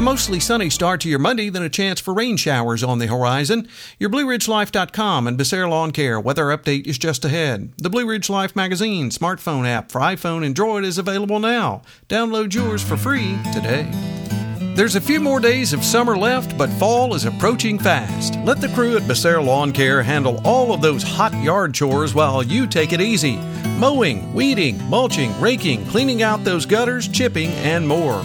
A mostly sunny start to your Monday, then a chance for rain showers on the horizon. Your BlueRidgeLife.com and Becerra Lawn Care weather update is just ahead. The Blue Ridge Life magazine smartphone app for iPhone and Android is available now. Download yours for free today. There's a few more days of summer left, but fall is approaching fast. Let the crew at Becerra Lawn Care handle all of those hot yard chores while you take it easy. Mowing, weeding, mulching, raking, cleaning out those gutters, chipping, and more.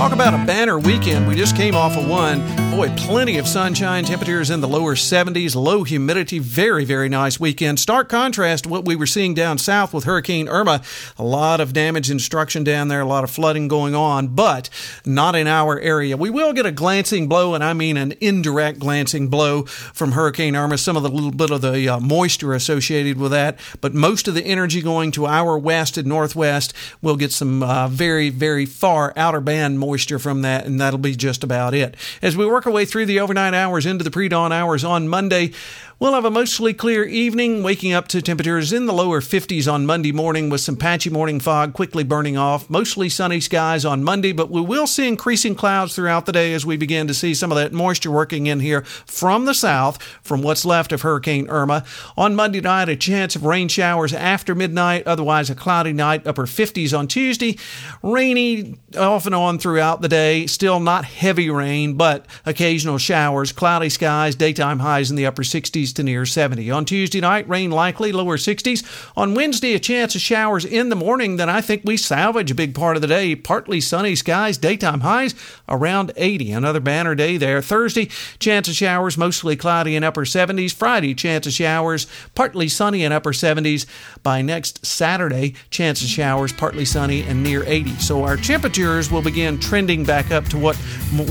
Talk about a banner weekend. We just came off of one. Boy, plenty of sunshine, temperatures in the lower 70s, low humidity, very, very nice weekend. Stark contrast to what we were seeing down south with Hurricane Irma. A lot of damage destruction down there, a lot of flooding going on, but not in our area. We will get a glancing blow, and I mean an indirect glancing blow from Hurricane Irma, some of the little bit of the uh, moisture associated with that, but most of the energy going to our west and northwest. We'll get some uh, very, very far outer band moisture from that, and that'll be just about it. As we work our way through the overnight hours into the pre dawn hours on Monday, We'll have a mostly clear evening, waking up to temperatures in the lower 50s on Monday morning with some patchy morning fog quickly burning off. Mostly sunny skies on Monday, but we will see increasing clouds throughout the day as we begin to see some of that moisture working in here from the south, from what's left of Hurricane Irma. On Monday night, a chance of rain showers after midnight, otherwise a cloudy night, upper 50s on Tuesday. Rainy off and on throughout the day, still not heavy rain, but occasional showers, cloudy skies, daytime highs in the upper 60s 60s to near 70. On Tuesday night, rain likely, lower 60s. On Wednesday, a chance of showers in the morning. Then I think we salvage a big part of the day. Partly sunny skies, daytime highs around 80. Another banner day there. Thursday, chance of showers, mostly cloudy in upper 70s. Friday, chance of showers, partly sunny in upper 70s. By next Saturday, chance of showers, partly sunny and near 80. So our temperatures will begin trending back up to what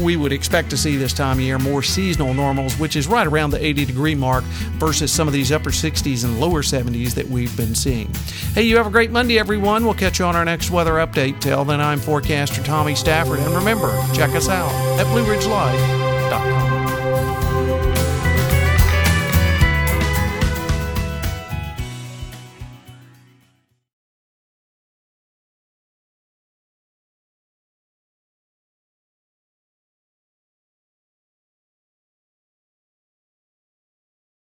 we would expect to see this time of year, more seasonal normals, which is right around the 80 degree mark versus some of these upper 60s and lower 70s that we've been seeing. Hey, you have a great Monday, everyone. We'll catch you on our next weather update. Till then, I'm forecaster Tommy Stafford, and remember, check us out at Blue Ridge Life